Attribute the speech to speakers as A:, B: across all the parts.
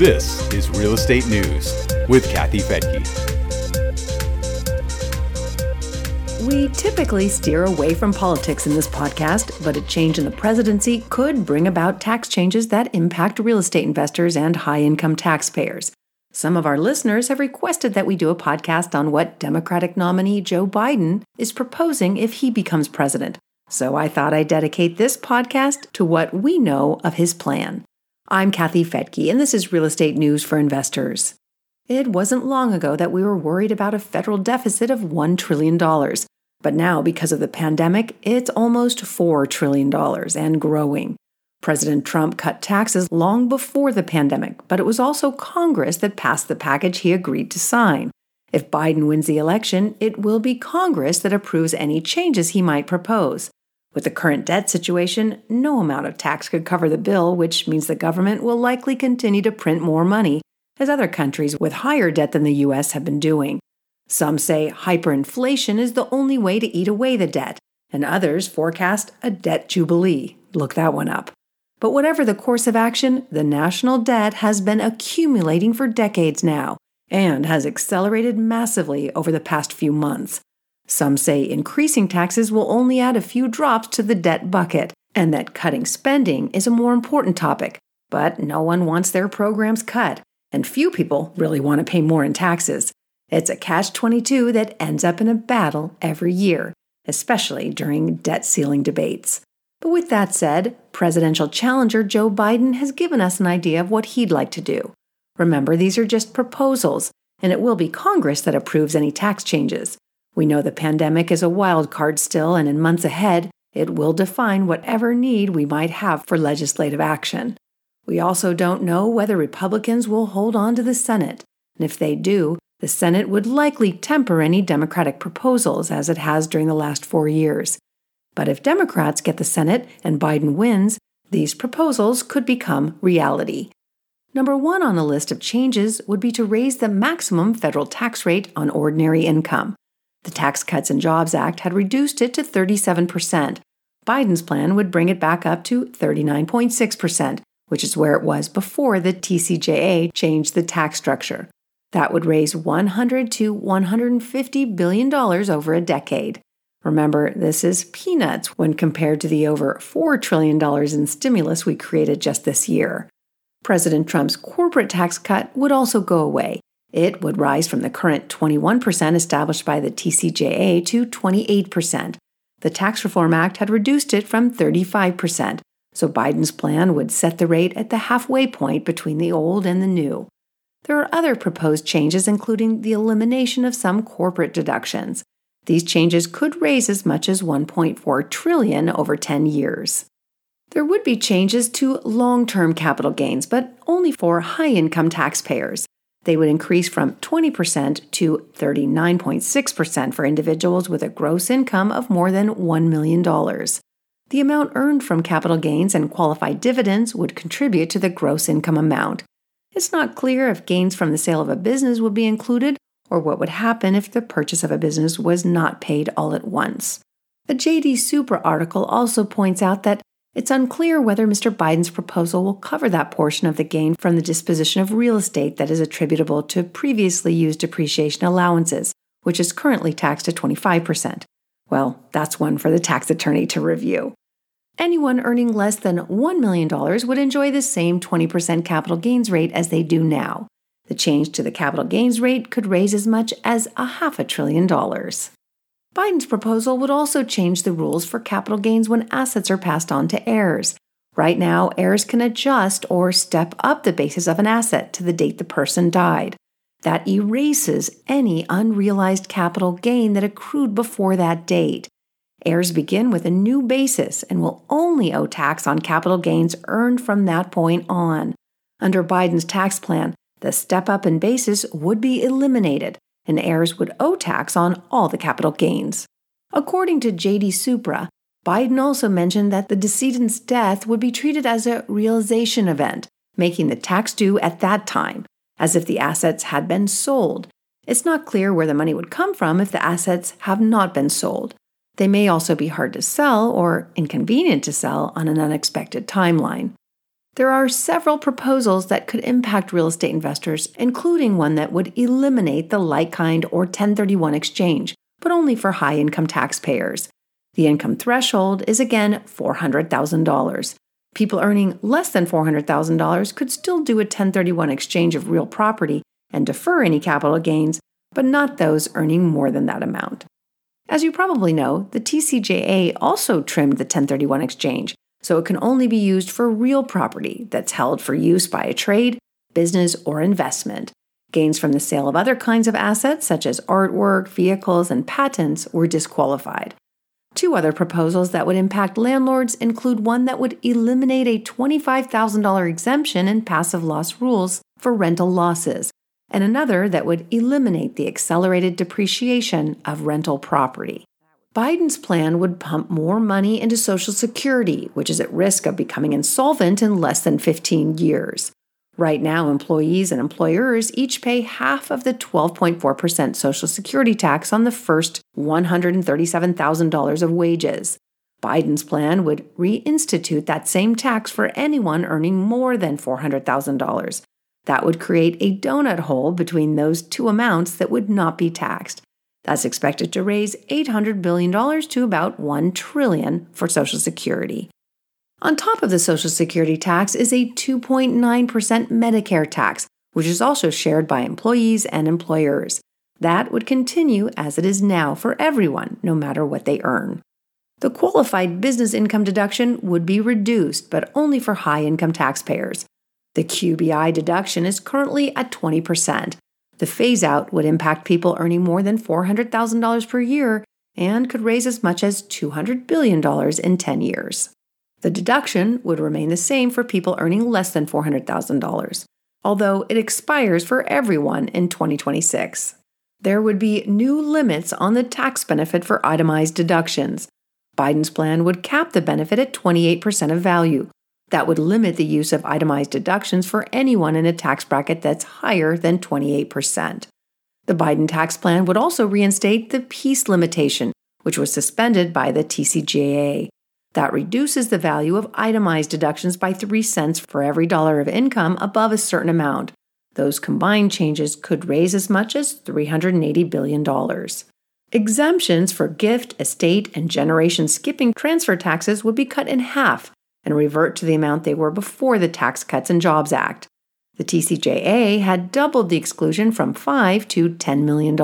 A: This is Real Estate News with Kathy Fettke.
B: We typically steer away from politics in this podcast, but a change in the presidency could bring about tax changes that impact real estate investors and high income taxpayers. Some of our listeners have requested that we do a podcast on what Democratic nominee Joe Biden is proposing if he becomes president. So I thought I'd dedicate this podcast to what we know of his plan. I'm Kathy Fettke, and this is Real Estate News for Investors. It wasn't long ago that we were worried about a federal deficit of $1 trillion. But now, because of the pandemic, it's almost $4 trillion and growing. President Trump cut taxes long before the pandemic, but it was also Congress that passed the package he agreed to sign. If Biden wins the election, it will be Congress that approves any changes he might propose. With the current debt situation, no amount of tax could cover the bill, which means the government will likely continue to print more money, as other countries with higher debt than the U.S. have been doing. Some say hyperinflation is the only way to eat away the debt, and others forecast a debt jubilee. Look that one up. But whatever the course of action, the national debt has been accumulating for decades now and has accelerated massively over the past few months. Some say increasing taxes will only add a few drops to the debt bucket, and that cutting spending is a more important topic. But no one wants their programs cut, and few people really want to pay more in taxes. It's a catch 22 that ends up in a battle every year, especially during debt ceiling debates. But with that said, presidential challenger Joe Biden has given us an idea of what he'd like to do. Remember, these are just proposals, and it will be Congress that approves any tax changes. We know the pandemic is a wild card still, and in months ahead, it will define whatever need we might have for legislative action. We also don't know whether Republicans will hold on to the Senate, and if they do, the Senate would likely temper any Democratic proposals as it has during the last four years. But if Democrats get the Senate and Biden wins, these proposals could become reality. Number one on the list of changes would be to raise the maximum federal tax rate on ordinary income. The Tax Cuts and Jobs Act had reduced it to 37%. Biden's plan would bring it back up to 39.6%, which is where it was before the TCJA changed the tax structure. That would raise 100 to 150 billion dollars over a decade. Remember, this is peanuts when compared to the over $4 trillion in stimulus we created just this year. President Trump's corporate tax cut would also go away, it would rise from the current 21% established by the TCJA to 28%. The Tax Reform Act had reduced it from 35%, so Biden's plan would set the rate at the halfway point between the old and the new. There are other proposed changes, including the elimination of some corporate deductions. These changes could raise as much as 1.4 trillion over 10 years. There would be changes to long-term capital gains, but only for high-income taxpayers. They would increase from 20% to 39.6% for individuals with a gross income of more than $1 million. The amount earned from capital gains and qualified dividends would contribute to the gross income amount. It's not clear if gains from the sale of a business would be included or what would happen if the purchase of a business was not paid all at once. A JD Supra article also points out that it's unclear whether Mr. Biden's proposal will cover that portion of the gain from the disposition of real estate that is attributable to previously used depreciation allowances, which is currently taxed at 25%. Well, that's one for the tax attorney to review. Anyone earning less than $1 million would enjoy the same 20% capital gains rate as they do now. The change to the capital gains rate could raise as much as a half a trillion dollars. Biden's proposal would also change the rules for capital gains when assets are passed on to heirs. Right now, heirs can adjust or step up the basis of an asset to the date the person died. That erases any unrealized capital gain that accrued before that date. Heirs begin with a new basis and will only owe tax on capital gains earned from that point on. Under Biden's tax plan, the step up in basis would be eliminated, and heirs would owe tax on all the capital gains. According to JD Supra, Biden also mentioned that the decedent's death would be treated as a realization event, making the tax due at that time, as if the assets had been sold. It's not clear where the money would come from if the assets have not been sold. They may also be hard to sell or inconvenient to sell on an unexpected timeline. There are several proposals that could impact real estate investors, including one that would eliminate the like kind or 1031 exchange, but only for high income taxpayers. The income threshold is again $400,000. People earning less than $400,000 could still do a 1031 exchange of real property and defer any capital gains, but not those earning more than that amount. As you probably know, the TCJA also trimmed the 1031 exchange, so it can only be used for real property that's held for use by a trade, business, or investment. Gains from the sale of other kinds of assets, such as artwork, vehicles, and patents, were disqualified. Two other proposals that would impact landlords include one that would eliminate a $25,000 exemption in passive loss rules for rental losses, and another that would eliminate the accelerated depreciation of rental property. Biden's plan would pump more money into Social Security, which is at risk of becoming insolvent in less than 15 years. Right now, employees and employers each pay half of the 12.4% Social Security tax on the first $137,000 of wages. Biden's plan would reinstitute that same tax for anyone earning more than $400,000. That would create a donut hole between those two amounts that would not be taxed. That's expected to raise $800 billion to about 1 trillion for Social Security. On top of the Social Security tax is a 2.9% Medicare tax, which is also shared by employees and employers. That would continue as it is now for everyone, no matter what they earn. The qualified business income deduction would be reduced, but only for high income taxpayers. The QBI deduction is currently at 20%. The phase out would impact people earning more than $400,000 per year and could raise as much as $200 billion in 10 years. The deduction would remain the same for people earning less than $400,000, although it expires for everyone in 2026. There would be new limits on the tax benefit for itemized deductions. Biden's plan would cap the benefit at 28% of value. That would limit the use of itemized deductions for anyone in a tax bracket that's higher than 28%. The Biden tax plan would also reinstate the Pease limitation, which was suspended by the TCJA. That reduces the value of itemized deductions by 3 cents for every dollar of income above a certain amount. Those combined changes could raise as much as $380 billion. Exemptions for gift, estate, and generation skipping transfer taxes would be cut in half and revert to the amount they were before the Tax Cuts and Jobs Act. The TCJA had doubled the exclusion from 5 to $10 million.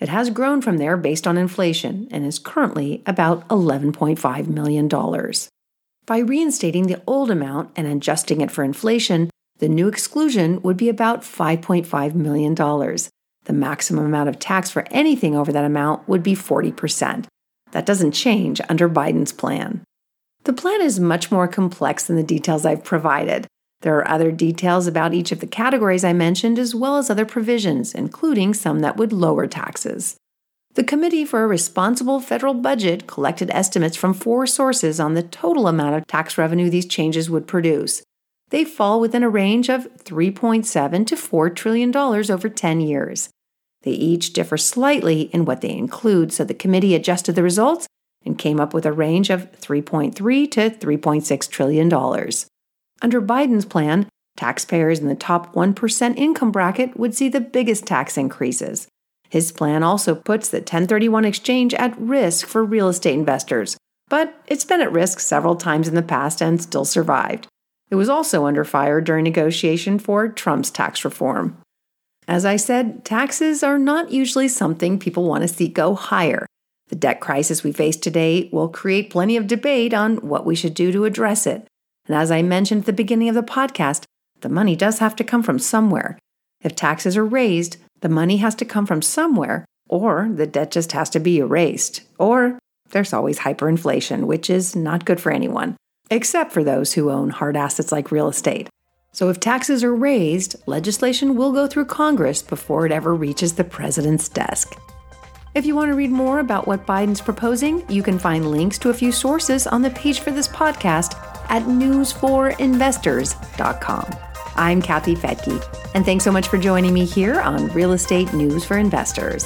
B: It has grown from there based on inflation and is currently about $11.5 million. By reinstating the old amount and adjusting it for inflation, the new exclusion would be about $5.5 million. The maximum amount of tax for anything over that amount would be 40%. That doesn't change under Biden's plan. The plan is much more complex than the details I've provided. There are other details about each of the categories I mentioned, as well as other provisions, including some that would lower taxes. The Committee for a Responsible Federal Budget collected estimates from four sources on the total amount of tax revenue these changes would produce. They fall within a range of 3.7 to 4 trillion dollars over 10 years. They each differ slightly in what they include, so the committee adjusted the results and came up with a range of 3.3 to 3.6 trillion dollars. Under Biden's plan, taxpayers in the top 1% income bracket would see the biggest tax increases. His plan also puts the 1031 exchange at risk for real estate investors, but it's been at risk several times in the past and still survived. It was also under fire during negotiation for Trump's tax reform. As I said, taxes are not usually something people want to see go higher. The debt crisis we face today will create plenty of debate on what we should do to address it. And as I mentioned at the beginning of the podcast, the money does have to come from somewhere. If taxes are raised, the money has to come from somewhere, or the debt just has to be erased. Or there's always hyperinflation, which is not good for anyone, except for those who own hard assets like real estate. So if taxes are raised, legislation will go through Congress before it ever reaches the president's desk. If you want to read more about what Biden's proposing, you can find links to a few sources on the page for this podcast at newsforinvestors.com. I'm Kathy Fettke, and thanks so much for joining me here on Real Estate News for Investors.